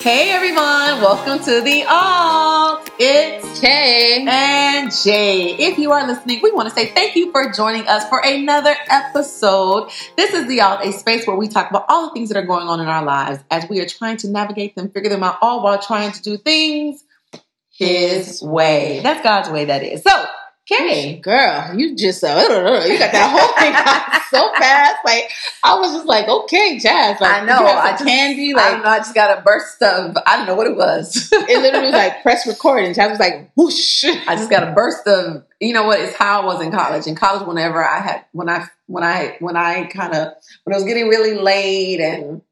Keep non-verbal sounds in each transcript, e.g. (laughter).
Hey everyone, welcome to the Alt. It's Kay. and Jay. If you are listening, we want to say thank you for joining us for another episode. This is the Alt, a space where we talk about all the things that are going on in our lives as we are trying to navigate them, figure them out, all while trying to do things His way. That's God's way, that is. So, Kay, Girl, you just uh, (laughs) you got that whole thing (laughs) out so fast. Like I was just like, okay, Jazz. Like I know, I just- candy. I Like don't know, I just got a burst of, I don't know what it was. it literally was like (laughs) press record, and Jazz was like, whoosh. I just got a burst of you know what it's how I was in college. In college, whenever I had when I when I when I kind of when it was getting really late and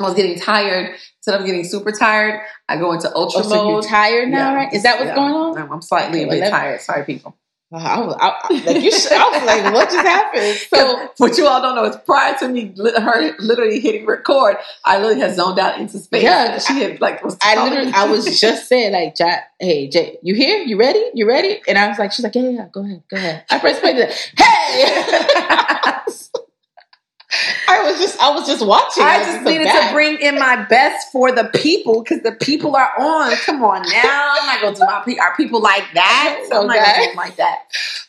I was getting tired, instead of getting super tired, I go into ultra Oh, so you're mode. tired now, Yeah, right? Is that what's yeah. going on? I'm, I'm slightly a bit tired. Sorry, people. I was, I, like you. Should, I was like, what just happened? (laughs) So what you all don't know is prior to me her literally hitting record, I literally had zoned out into space. Yeah, she had like was. I literally, I was (laughs) just saying, like, hey, Jay, you here? You ready? You ready? And I was like, she's like, yeah, yeah, yeah, go ahead, go ahead. I pressed play. Hey! (laughs) I was just, I was just watching. I was just needed to bring in my best for the people because the people are on. Come on now, I'm not gonna do my pe- our people like that. (laughs) So I'm not gonna do them like that.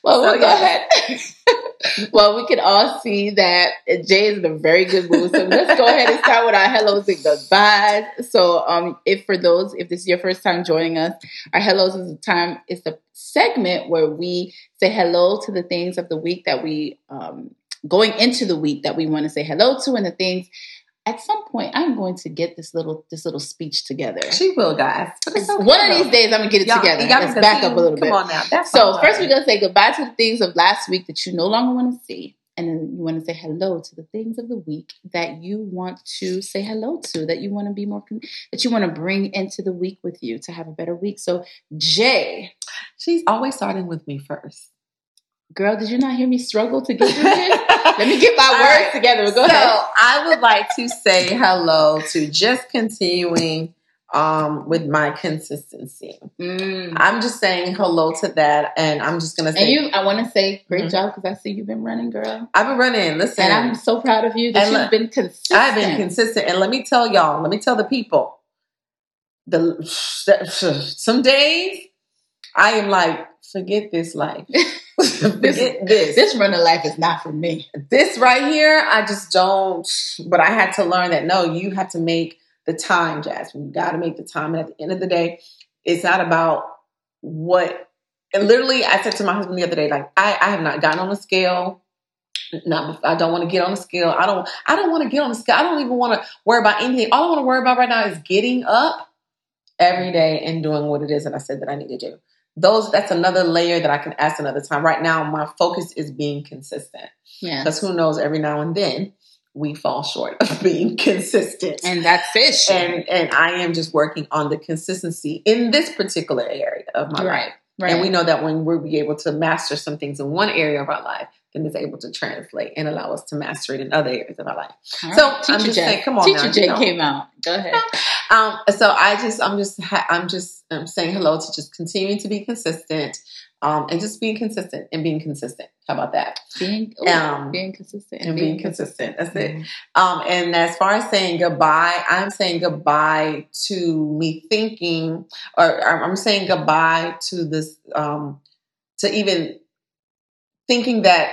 Well, So, we go ahead. (laughs) well, we can all see that Jay is in a very good mood. So let's go ahead and start with our hellos and goodbyes. So, um, if for those, if this is your first time joining us, our hellos is the time. It's the segment where we say hello to the things of the week that we um going into the week that we want to say hello to, and the things. At some point, I'm going to get this little this little speech together. She will, guys. Okay, One of these days, I'm gonna get it Y'all- together. gotta Let's back up a little Come bit. on now. That's So first, we're gonna say goodbye to the things of last week that you no longer want to see, and then you want to say hello to the things of the week that you want to say hello to, that you want to be more, that you want to bring into the week with you to have a better week. So, Jay, She's always starting with me first. Girl, did you not hear me struggle to get through this? (laughs) Let me get my All words right. together. Go ahead. so ahead. I would like to say hello to just continuing um, with my consistency. Mm. I'm just saying hello to that, and I'm just gonna say And you, I want to say great Mhm. job because I see you've been running, girl, I've been running. Listen, and I'm so proud of you that you've look, been consistent. I've been consistent, and let me tell y'all, let me tell the people, the (sighs) (sighs) some days I am like, forget this life, (laughs) (laughs) forget this. This run of life is not for me. This right here, I just don't. But I had to learn that no, you have to make the time, Jasmine. You got to make the time, and at the end of the day, it's not about what. And literally, I said to my husband the other day, like, I, I have not gotten on a scale. Not, I don't want to get on a scale. I don't. I don't want to get on the scale. I don't even want to worry about anything. All I want to worry about right now is getting up every day and doing what it is that I said that I need to do. Those. That's another layer that I can ask another time. Right now, my focus is being consistent Yeah. because who knows? Every now and then we fall short of (laughs) being consistent. And that's fish. And and I am just working on the consistency in this particular area of my life. right. Right. And we know that when we'll be able to master some things in one area of our life, then it's able to translate and allow us to master it in other areas of our life. So, right. I'm Teacher just Jay. saying, come on Teacher now, Jay you know. came out. Go ahead. (laughs) Um, so I just, I'm just, I'm just um, saying hello to just continuing to be consistent, um, and just being consistent and being consistent. How about that? Being, ooh, Um, being consistent And being consistent. That's it. Mhm. Um, and as far as saying goodbye, I'm saying goodbye to me thinking, or I'm saying goodbye to this, um, to even thinking that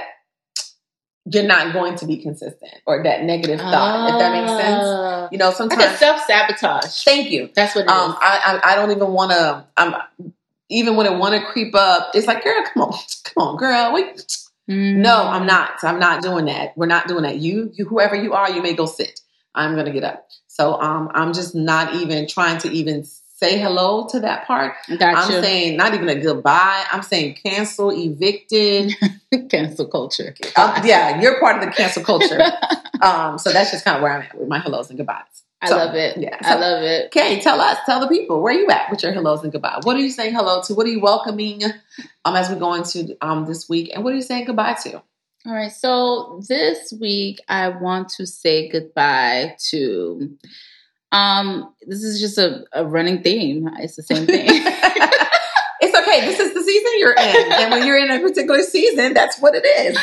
you're not going to be consistent or that negative thought, if that makes sense. Ah. You know, Like sometimes. self sabotage. Thank you. That's what it is. Um, I, I I don't even want to. I'm even when it want to creep up. It's like, girl, come on, (laughs) come on, girl. We, Mm. no, I'm not. I'm not doing that. We're not doing that. You, you, whoever you are, you may go sit. I'm gonna get up. So um, I'm just not even trying to even say hello to that part. Got I'm saying not even a goodbye. I'm saying cancel, evicted. (laughs) Cancel culture. Um, yeah, you're part of the cancel culture. (laughs) um, so that's just kind of where I'm at with my hellos and goodbyes. I So, love it. yeah, I love it. Okay, tell us, tell the people where you at with your hellos and goodbye. What are you saying hello to? What are you welcoming um, as we go into um, this week? And what are you saying goodbye to? All right. So this week I want to say goodbye to um this is just a, a running theme. It's the same thing. (laughs) (laughs) it's okay. This is the season you're in, and when you're in a particular season, that's what it is.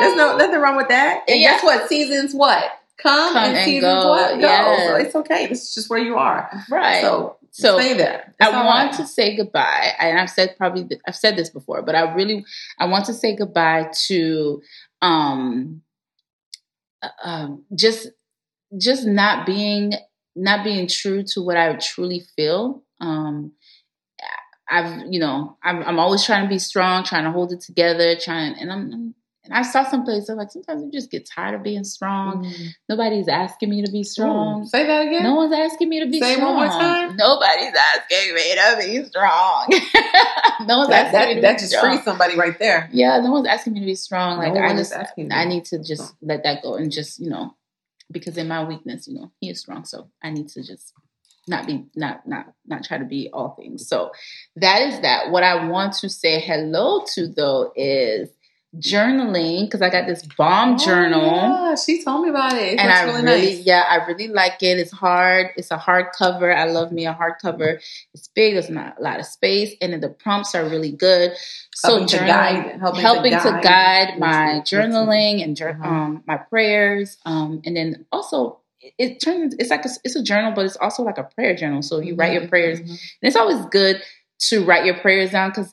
There's no nothing wrong with that. And Yeah. guess what? Seasons what come, Come and, and seasons go, what go. yes. So it's okay. This is just where you are. right. So, So, stay there. I It's want right. to say goodbye, and I've said probably th- I've said this before, but I really I want to say goodbye to um, uh, um just just not being not being true to what I truly feel. Um, I've you know I'm I'm always trying to be strong, trying to hold it together, trying and I'm. I'm and I saw some places like sometimes you just get tired of being strong. Mm. Nobody's asking me to be strong. Ooh, say that again. No one's asking me to be Say strong. one more time. Nobody's asking me to be strong. (laughs) no one's that asking me that, to that be just strong. frees somebody right there. Yeah, no one's asking me to be strong. Like No I just, I need to just let that go and just, you know, because in my weakness, you know, he is strong, so I need to just not be, not, not, not try to be all things. So that is that. What I want to say hello to though is journaling because I got this bomb Oh, journal Yeah, she told me about it. It and I really, really, nice. yeah, I really like it. It's hard. It's a hardcover. I love me a hardcover. It's big. There's not a lot of space, and then the prompts are really good. So Helping to guide- helping to helping to guide guide my journaling and Mhm. um, my prayers, um, and then also it, turns. It's like a, it's a journal, but it's also like a prayer journal. So you write your prayers, Mhm. and it's always good to write your prayers down because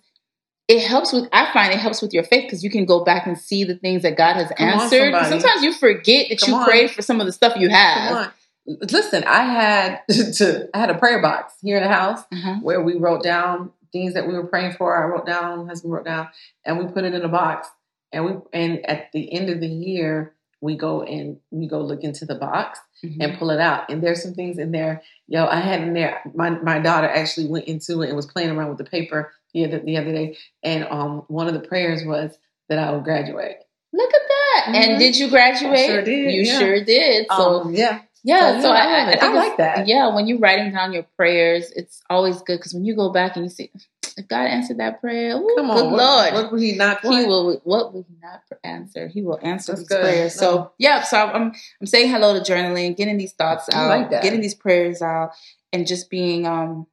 it helps with I find it helps with your faith because you can go back and see the things that God has Come answered. Sometimes you forget that Come you on. prayed for some of the stuff you have. Listen, I had (laughs) to I had a prayer box here in the house Uh-huh. where we wrote down things that we were praying for. I wrote down, husband wrote down, and we put it in a box. And we and at the end of the year, we go and we go look into the box Mm-hmm. and pull it out. And there's some things in there. Yo, I had in there. My my daughter actually went into it and was playing around with the paper the other the other day. And um, one of the prayers was that I would graduate. Look at that! Mhm. And did you graduate? I sure did, You yeah. sure did. So Um, yeah, yeah, so, I, I, I, like that. Yeah, when you're writing down your prayers, it's always good because when you go back and you see if God answered that prayer, ooh, Come good on, what, Lord, what would he not? he will what will he not answer? He will answer That's these good. prayers. So yeah, so I'm I'm saying hello to journaling, getting these thoughts out, like getting these prayers out, and just being um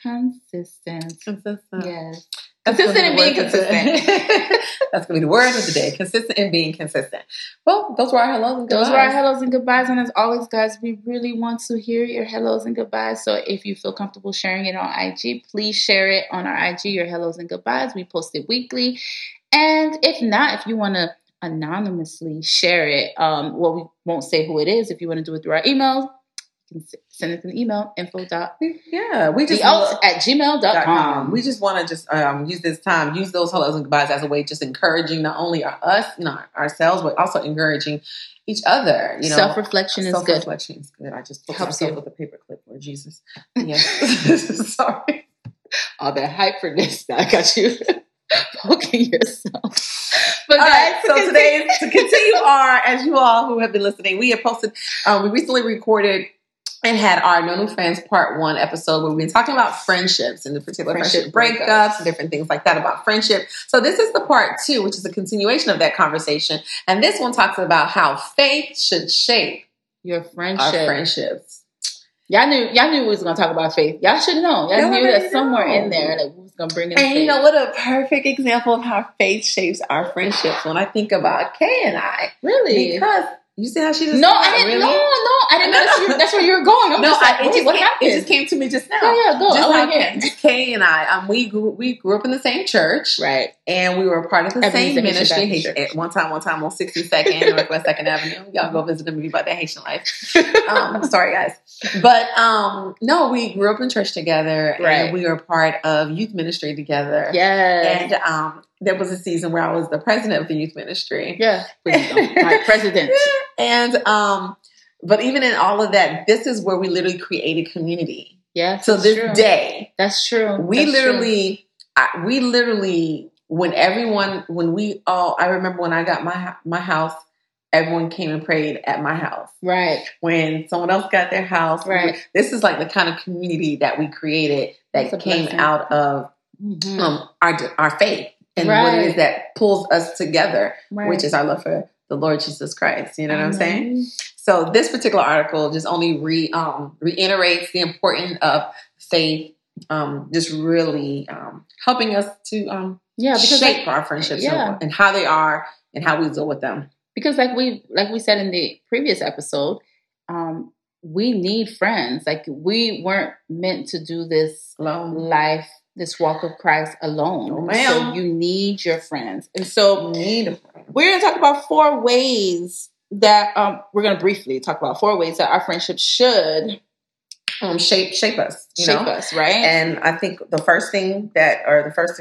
consistent. Consistent. Yes. That's Consistent and being (laughs) the word of the day. consistent. That's gonna be the word of the day. Consistent and being consistent. Well, those were our hellos and Those goodbyes. were our hellos and goodbyes. And as always, guys, we really want to hear your hellos and goodbyes. So if you feel comfortable sharing it on IG, please share it on our IG, your hellos and goodbyes. We post it weekly. And if not, if you want to anonymously share it, um, well, we won't say who it is. If you want to do it through our email, you can send us an email, info dot Yeah, we just alt at gmail.com. We just want to just um, use this time, use those hellos and goodbyes as a way, just encouraging not only our, us, know, ourselves, but also encouraging each other. You know, Self reflection is good. Self-reflection is good. I just put Helps myself you. with a paper clip, Lord Jesus. (laughs) Yes, (laughs) sorry. All that hype for this, I got you (laughs) poking yourself. But All right, so today, to continue our, as you all who have been listening, we have posted, um, we recently recorded and had our No New Friends Part 1 episode where we've been talking about friendships and the particular friendship, Friendship breakups, breakups. and different things like that about friendship. So this is the part two, which is a continuation of that conversation. And this one talks about how faith should shape your our friendships. Y'all knew y'all knew we was gonna talk about faith. Y'all should know. Y'all Y'all knew that somewhere know. in there that we was gonna bring in And faith. you know what a perfect example of how faith shapes our friendships when I think about Kay and I. really? Because you see how she just no, I didn't. really? No, no, I didn't know that's, that's where you were going. I'm no, just like, I, it, just what came, happened? it just came to me just now. yeah, yeah, go. Just I like want. (laughs) Kay and I, um, we grew we grew up in the same church, Right. and we were a part of the same ministry. Haitian- At one time, one time on 62nd Northwest Second Avenue. Y'all go visit me about the Haitian life. Um, I'm (laughs) sorry, guys, but um, no, we grew up in church together, Right. and we were part of youth ministry together. Yes. And um, there was a season where I was the president of the youth ministry. yeah. My (laughs) president. And um, but even in all of that, this is where we literally created community. Yeah. So this true. day, That's true. we That's true. literally, I, we literally, when everyone, when we all, I remember when I got my my house, everyone came and prayed at my house. Right. When someone else got their house, Right. This is like the kind of community that we created that came blessing. out of Mhm. um, our our faith and what it is that pulls us together, Right. which is our love for the Lord Jesus Christ. You know what I'm saying? So this particular article just only re um, reiterates the importance of faith, um, just really um, helping us to um, Yeah, because shape like, our friendships yeah. and, and how they are and how we deal with them. because like we like we said in the previous episode, um, we need friends. Like we weren't meant to do this Alone. life, this walk of Christ alone. No, so you need your friends. And so friend. we're going to talk about four ways that um, we're going to briefly talk about four ways that our friendship should Um, shape shape us. You shape know? us, right? And I think the first thing that, or the first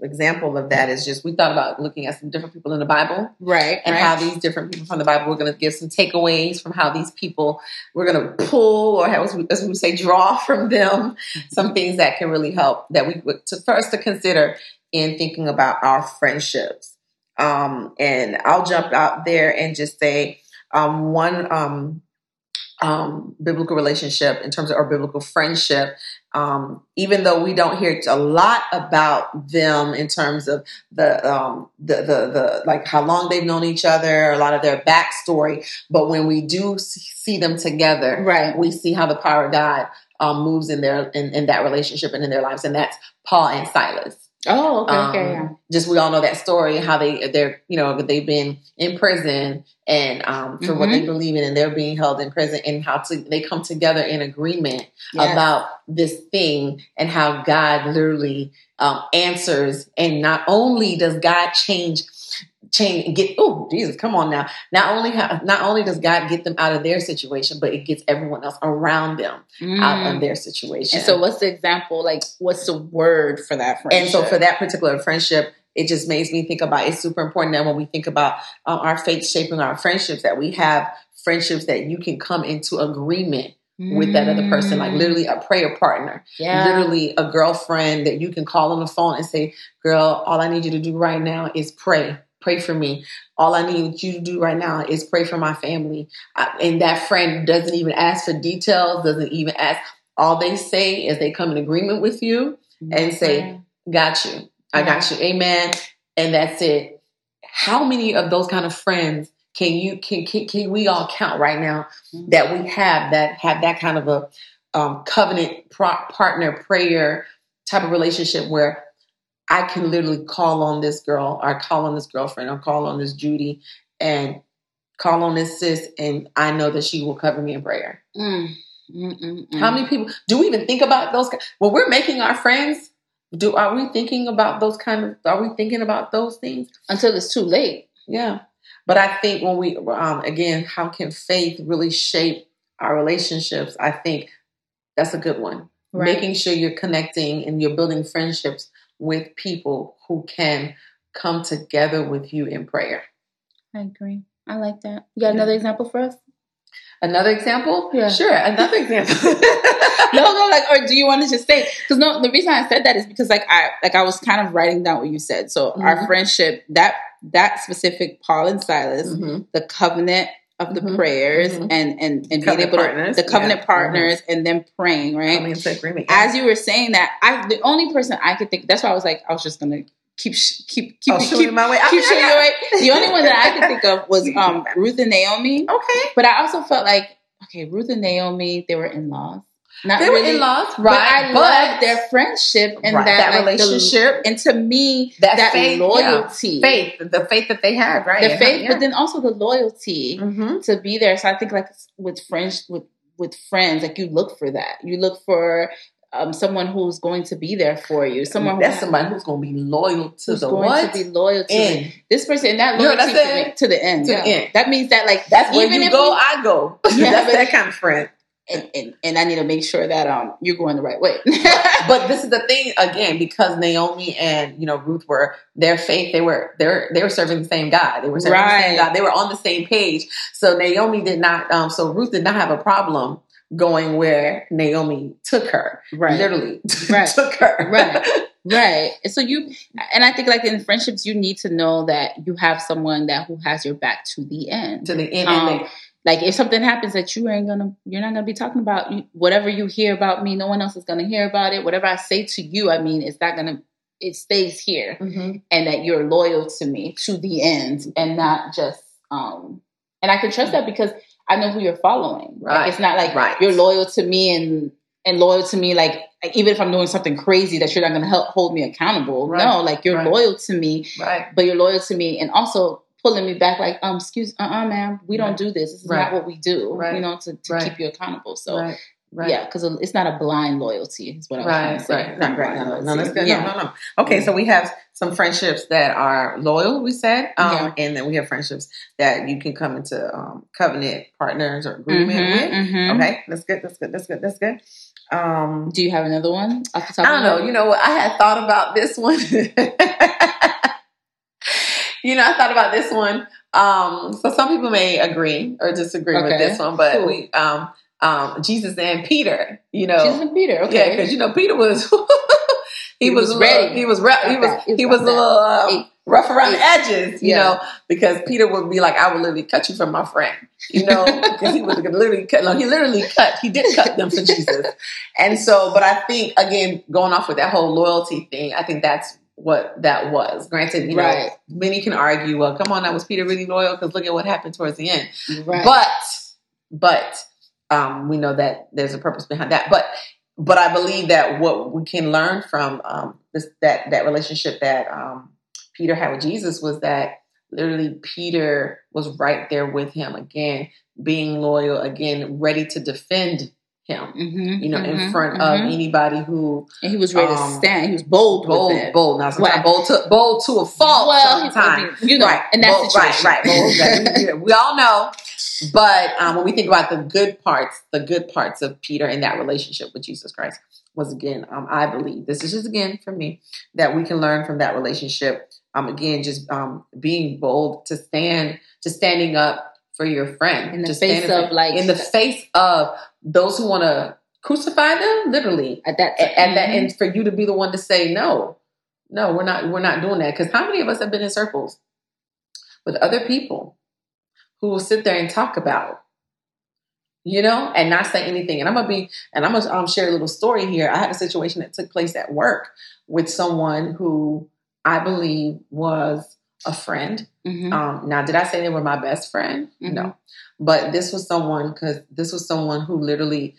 example of that is just we thought about looking at some different people in the Bible right, and right. how these different people from the Bible, we're going to give some takeaways from how these people, we're going to pull or how, as we as we say, draw (laughs) from them some things that can really help that we would to first to consider in thinking about our friendships. Um, and I'll jump out there and just say um, one um, um, biblical relationship in terms of our biblical friendship. Um, even though we don't hear a lot about them in terms of the, um, the the the like how long they've known each other, a lot of their backstory, but when we do see them together, right. we see how the power of God um, moves in their in, in that relationship and in their lives, and that's Paul and Silas. Oh, okay, okay, Um, yeah. Just we all know that story, how they they're you know they've been in prison and um, for what Mhm. they believe in, and they're being held in prison, and how to they come together in agreement Yes. about this thing, and how God literally um, answers, and not only does God change change and get oh Jesus come on now not only ha- not only does God get them out of their situation but it gets everyone else around them out Mm. of their situation And so, what's the example? Like, what's the word for that friendship? and so for that particular friendship it just makes me think about it's super important that when we think about um, our faith shaping our friendships that we have friendships that you can come into agreement with that other person like Mm. literally a prayer partner yeah. literally a girlfriend that you can call on the phone and say girl all i need you to do right now is pray pray for me all i need you to do right now is pray for my family I, and that friend doesn't even ask for details doesn't even ask all they say is they come in agreement with you and say, got you. I got you. Amen. And that's it. How many of those kind of friends can you can can, can we all count right now that we have that have that kind of a um, covenant pro- partner prayer type of relationship where I can literally call on this girl or call on this girlfriend or call on this Judy and call on this sis and I know that she will cover me in prayer. Mm. Mm, mm, mm. How many people do we even think about those? When we're making our friends, do are we thinking about those kind of? Are we thinking about those things? until it's too late? Yeah, but I think when we um, again, how can faith really shape our relationships? I think that's a good one. Right. Making sure you're connecting and you're building friendships with people who can come together with you in prayer. I agree. I like that. You got Yeah. another example for us? Another example? Yeah. Sure, another example. (laughs) no, no, like, or do you want to just say? Because no, the reason I said that is because, like, I like I was kind of writing down what you said. So our Mhm. friendship, that that specific Paul and Silas, Mhm. the covenant of the Mhm. prayers, Mhm. and and and being able partners, to the covenant yeah. partners, and then praying, right? Coming into agreement. As you were saying that, I the only person I could think. That's why I was like, I was just gonna keep keep keep oh, keep, keep, my way. I mean, I got- your way. (laughs) The only one that I could think of was (laughs) um Ruth and Naomi. Okay. But I also felt like, okay, Ruth and Naomi, they were in laws. Not They really, were in laws, But I right? love their friendship and right, that, that, like, the- relationship, and to me, that, that, faith, loyalty, yeah. faith, the faith that they had, right? the faith, but then also the loyalty hmm to be there. So I think like with friends, with with friends, like you look for that. You look for um, someone who's going to be there for you. Someone who- that's somebody who's going to be loyal to who's the going what to be loyal to end. this person. And that You know loyalty to, the, to the end. To the end. That means that like That's where you go, we- I go. (laughs) Yeah, that's but- that kind of friend. And, and, and I need to make sure that um you're going the right way. (laughs) But this is the thing again, because Naomi and you know Ruth were their faith. They were they were they were serving the same God. They were serving the same God. They were on the same page. So Naomi did not. Um, so Ruth did not have a problem going where Naomi took her. right. Literally (laughs) Right. took her. Right. (laughs) Right. So you and I think like in friendships you need to know that you have someone that who has your back to the end. to the end. Um, like if something happens that you ain't gonna you're not gonna be talking about you, whatever you hear about me, no one else is gonna hear about it. Whatever I say to you, I mean it's not gonna it stays here. Mhm. and that you're loyal to me to the end and not just um and I can trust that because I know who you're following. Like Right. it's not like Right. you're loyal to me and and loyal to me like like, even if I'm doing something crazy that you're not going to help hold me accountable. Right. No, like you're loyal to me, Right. but you're loyal to me and also pulling me back, like, um, excuse, uh, uh ma'am, we don't Right. do this. This is Right. not what we do. Right. You know, to, to keep you accountable. So right, yeah, because it's not a blind loyalty. Is what I was trying Right, to say. right, not right, No, no, no, that's good. Yeah. No, no, no. Okay, so we have some friendships that are loyal, we said, um, Yeah. and then we have friendships that you can come into um, covenant partners or agreement Mhm, with. mhm. Okay, that's good. That's good. That's good. That's good. Um, Do you have another one? Off the top I don't know. You know what? I had thought about this one. (laughs) you know, I thought about this one. Um, so some people may agree or disagree with this one, but cool. we, um, um, Jesus and Peter. You know, Jesus and Peter. Okay. because you know Peter was (laughs) he, He was, was a little- ready. He was re- he was. He was was a little uh, rough around the edges, you Yeah. know, because Peter would be like, "I would literally cut you from my friend," you know, (laughs) because he would literally cut. No, he literally cut. He did cut them for Jesus, and so. But I think again, going off with that whole loyalty thing, I think that's what that was. Granted, you know, Right. many can argue, well, come on, that was Peter really loyal? Because look at what happened towards the end. right. But but um, we know that there's a purpose behind that. But but I believe that what we can learn from um, this that that relationship that um, Peter had with Jesus was that literally Peter was right there with him again, being loyal again, ready to defend him. Mhm, You know, in mhm, front of mhm. anybody who and he was ready to um, stand. He was bold, bold, bold. Now, sometimes Right. bold to bold to a fault. Well, sometimes. You know, right, in that bold, situation, right, right. bold, we, all know. But um, when we think about the good parts, the good parts of Peter in that relationship with Jesus Christ was again, um, I believe this is just again for me that we can learn from that relationship. Um, again, just um, being bold to stand, to standing up for your friend In the to face of, like- in the face of those who want to crucify them, literally at that at, at that Mhm. end for you to be the one to say no no we're not we're not doing that. Because how many of us have been in circles with other people who will sit there and talk about you know and not say anything? And i'm gonna be and i'm gonna um, share a little story here. I had a situation that took place at work with someone who i believe was a friend Mhm. um, now, did I say they were my best friend? Mhm. No, but this was someone because this was someone who literally.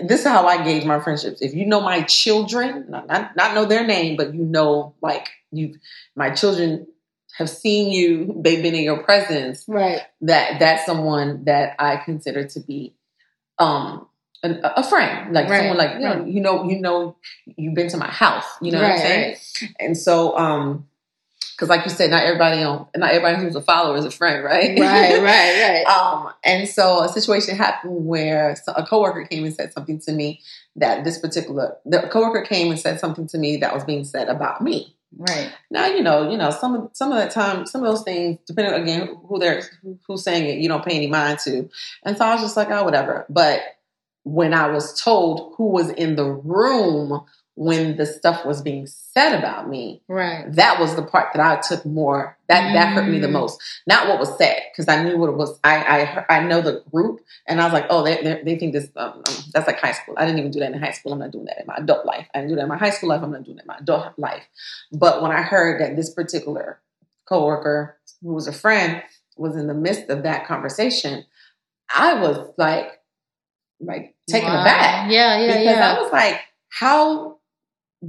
This is how I gauge my friendships. If you know my children, not, not not know their name, but you know, like you, my children have seen you. They've been in your presence. right. That that's someone that I consider to be, um, an, a friend. Like Right, someone like you know, right. you know, you know, you've been to my house. You know what I'm saying? right. And so, um, because like you said, not everybody on, not everybody who's a follower is a friend, right? Right, right, (laughs) right. um, and so a situation happened where a coworker came and said something to me that this particular the coworker came and said something to me that was being said about me. Right. Now you know, you know, some of some of that time, some of those things, depending again who they're who's saying it, you don't pay any mind to. And so I was just like, oh, whatever. But when I was told who was in the room when the stuff was being said about me, Right. that was the part that I took more. That that hurt me the Mm. most. Not what was said because I knew what it was. I I I know the group, and I was like, oh, they they, they think this. Um, um, that's like high school. I didn't even do that in high school. I'm not doing that in my adult life. I didn't do that in my high school life. I'm not doing that in my adult life. But when I heard that this particular coworker who was a friend was in the midst of that conversation, I was like, like taken Wow. aback Yeah, yeah, because yeah. I was like, how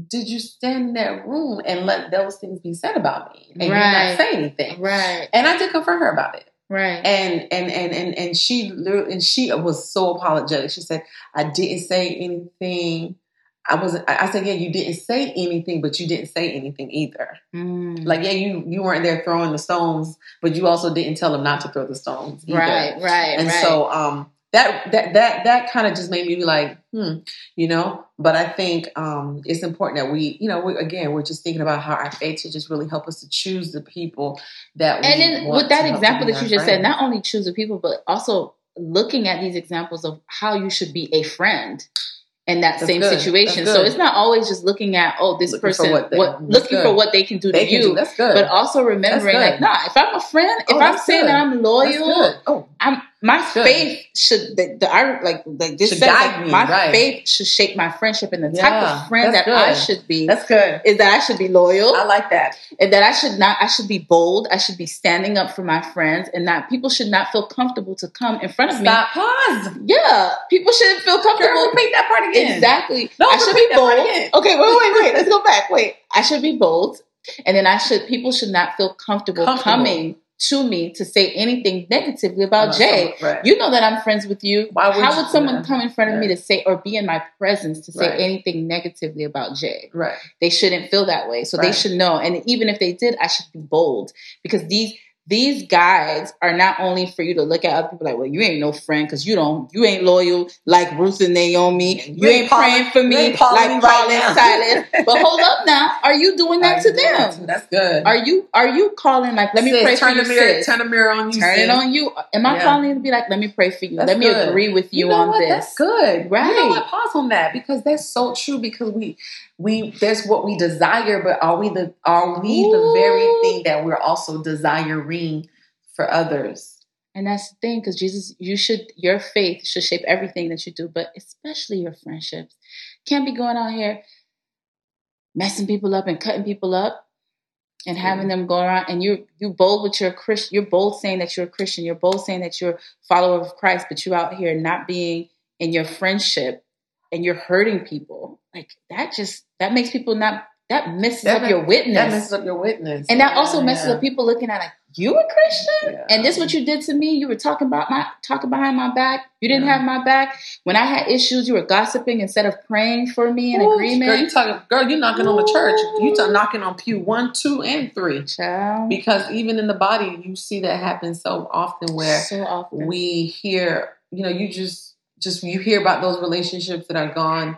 did you stand in that room and let those things be said about me and Right. not say anything? right. And I did confront her about it. Right. And and and and and she literally- and she was so apologetic. She said, I didn't say anything. I wasn't I I said, Yeah, you didn't say anything, but you didn't say anything either. Mm. Like, yeah, you you weren't there throwing the stones, but you also didn't tell them not to throw the stones either. right, right, And right. so um that that that that kind of just made me be like, hmm, you know. But I think um it's important that we, you know, we, again, we're just thinking about how our faith should just really help us to choose the people that we and then with that example that you just said, not only choose the people, but also looking at these examples of how you should be a friend in that That's same good. situation. So it's not always just looking at oh this Looking person what what, they- that's looking good. for what they can do they to can you, do that's good. but also remembering like nah, if I'm a friend, if Oh, I'm saying good. that I'm loyal. Oh, I'm my good. faith should the, the I like like this Should says like, me, my right. faith should shape my friendship and the type of friend that that's I should be that's good. is that I should be loyal I like that. and that I should not I should be bold I should be standing up for my friends and that people should not feel comfortable to come in front of me. Stop. Pause. yeah people shouldn't feel Girl, comfortable repeat that part again. exactly No, I should be bold okay wait wait wait let's go back wait I should be bold and then I should people should not feel comfortable, Comfortable. coming to me to say anything negatively about Jay. right. You know that I'm friends with you. Why would How would someone yeah. come in front of me to say or be in my presence to say Right. anything negatively about Jay? right. They shouldn't feel that way. So they should know. And even if they did, I should be bold because these these guides are not only for you to look at other people like, well, you ain't no friend because you don't, you ain't loyal like Ruth and Naomi. You, You ain't Paul- praying for me like Paul right and. Silas. But hold up now, are you doing that to them? That's good. Are you are you calling like, let me Sis, pray turn for you, mirror, sis? turn the mirror on you. Turn it on you. Am I Yeah. calling to be like, let me pray for you? That's let me good. agree with you, know on what? this. That's good. You know Right. what? Pause on that because that's so true. Because we, we, there's what we desire, but are we the, are we the very thing that we're also desiring for others? And that's the thing, because Jesus, you should, your faith should shape everything that you do, but especially your friendships. Can't be going out here messing people up and cutting people up and having them go around and you're you bold with your Christian you're bold saying that you're a Christian, you're bold saying that you're a follower of Christ, but you're out here not being in your friendship and you're hurting people. Like that just that makes people not that messes That up your witness. That messes up your witness, And that also messes yeah. up people looking at like you a Christian, Yeah. and this what you did to me. You were talking about my talking behind my back. You didn't have my back when I had issues. You were gossiping instead of praying for me in Ooh, agreement. Girl, you talking? Girl, you knocking on the church. You t- knocking on pew one, two, and three. Child, Because even in the body, you see that happen so often where so often. we hear, you know, you just just you hear about those relationships that are gone,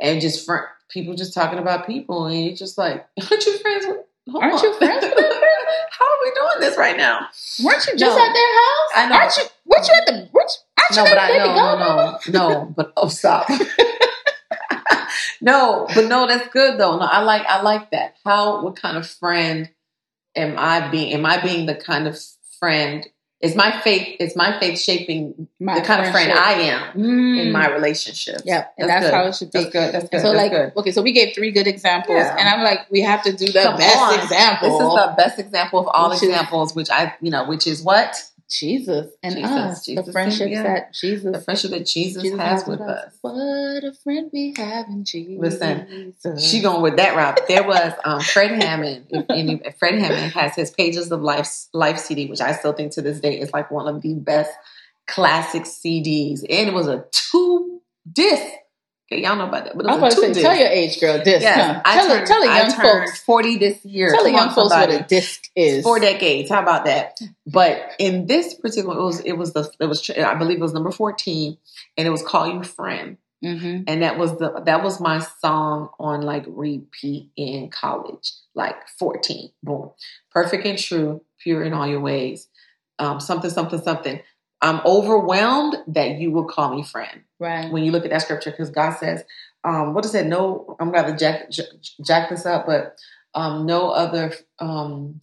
and just fr- people just talking about people, and you're just like, (laughs) aren't you friends with? hold Aren't on. you friends with? (laughs) How are we doing this right now? weren't you just No. at their house? I know. Aren't you? Weren't you at the? Weren't you, No, you but I no, no, no, no, but oh, stop. (laughs) no, but no, that's good though. No, I like, I like that. How, what kind of friend am I being? Am I being the kind of friend? Is my faith? Is my faith shaping My the kind of friend. I am Mm. in my relationships? Yep, and that's, good. how it should be. That's good. That's good. And so, that's like, good. okay, so we gave three good examples, Yeah. and I'm like, we have to do the Come best on. example. This is the best example of all Which is- examples, which I, you know, which is what Jesus and Jesus, us, Jesus, the friendships yeah. that Jesus the friendship that Jesus, Jesus has with us. What a friend we have in Jesus. Listen, She going with that route. There was um, Fred Hammond. If any, Fred Hammond has his Pages of Life Life CD, which I still think to this day is like one of the best classic CDs. And it was a two disc. Y'all know about that, but it I'm was about to say, tell your age, girl. Disc. Yes, huh? I Tell, turned, tell I young folks. forty this year. Tell the Come on, young folks what a disc is. Four decades. How about that? But in this particular, it was it was the it was I believe it was number fourteen, and it was "Call You Friend." hmm and that was the that was my song on like repeat in college like 14 boom perfect and true pure in all your ways um, something something something i'm overwhelmed that you will call me friend Right. when you look at that scripture because god says um, what is it no i'm gonna jack, jack, jack this up but um, no other um,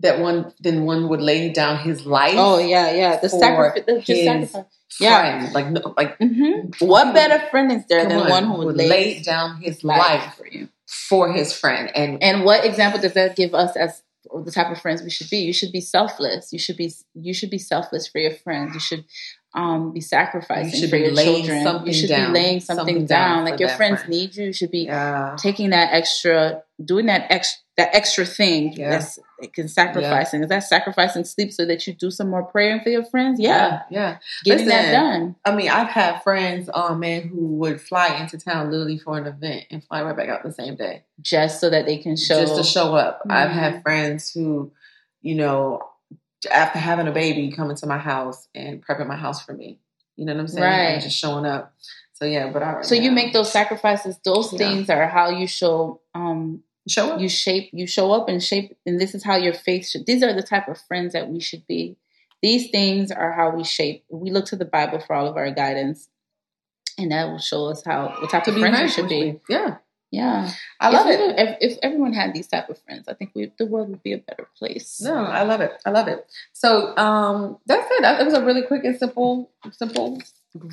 that one then one would lay down his life Oh yeah, yeah. The sacrifice. The, sacrifice. yeah. like no, like hmm What better friend is there than on, one who would lay, lay down his his life life for you? for his friend and And what example does that give us as the type of friends we should be? You should be selfless. You should be you should be selfless for your friends. You should um, be sacrificing You should for be your children. You should down. be laying something, Something down. down Like your friends friend. need you. You should be yeah taking that extra, doing that extra, that extra thing. Yeah. That's like, sacrificing. Is that sacrificing sleep so that you do some more praying for your friends? Yeah, yeah getting that done. i mean i've had friends oh man who would fly into town literally for an event and fly right back out the same day Just so that they can show. just to show up i've Mhm. had friends who you know after having a baby come into my house and prepping my house for me you know what i'm saying Right. and just showing up so yeah but I, so you yeah. make those sacrifices. Those Yeah. things are how you show. Um, show up you shape. You show up and shape. And this is how your faith should. These are the type of friends that we should be. These things are how we shape. We look to the Bible for all of our guidance, and that will show us how what type to of friends we should be. yeah Yeah, i love if, it If, if everyone had these type of friends, I think we, the world would be a better place. No, I love it. I love it. So um, that's it. It was a really quick and simple, simple.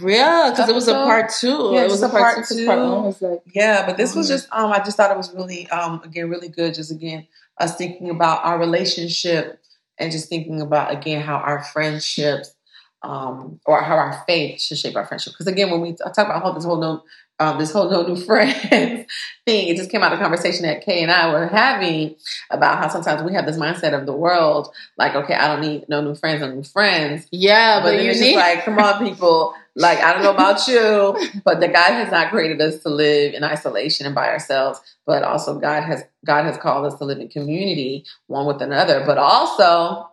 Yeah, because it was a part two. Yeah, it was a a part, part two. Part one was like, Yeah, but this was Mhm. just. Um, I just thought it was really, um, again, really good. Just again, us thinking about our relationship and just thinking about again how our friendships, um, or how our faith should shape our friendship. Because again, when we talk about whole this whole no, um, this whole no new (laughs) friends thing. It just came out of conversation that Kay and I were having about how sometimes we have this mindset of the world, like, okay, I don't need no new friends, no new friends. Yeah, but, but then it's need- just like, come on, people. Like, I don't know about (laughs) you, but the God has not created us to live in isolation and by ourselves, but also God has God has called us to live in community, one with another. But also,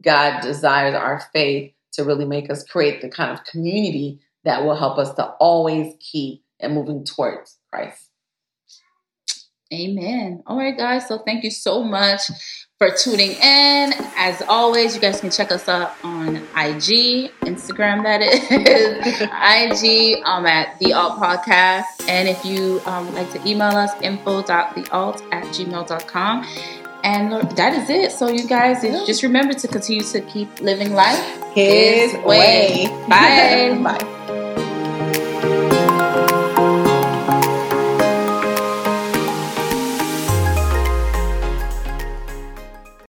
God desires our faith to really make us create the kind of community that will help us to always keep and moving towards Christ. Amen. All right, guys. So thank you so much for tuning in. As always, you guys can check us out on IG, Instagram, that is. (laughs) IG um, at The Alt Podcast. And if you um, like to email us, info.thealt at gmail.com. And that is it. So, you guys, just remember to continue to keep living life His, His way. way. (laughs) Bye. Bye.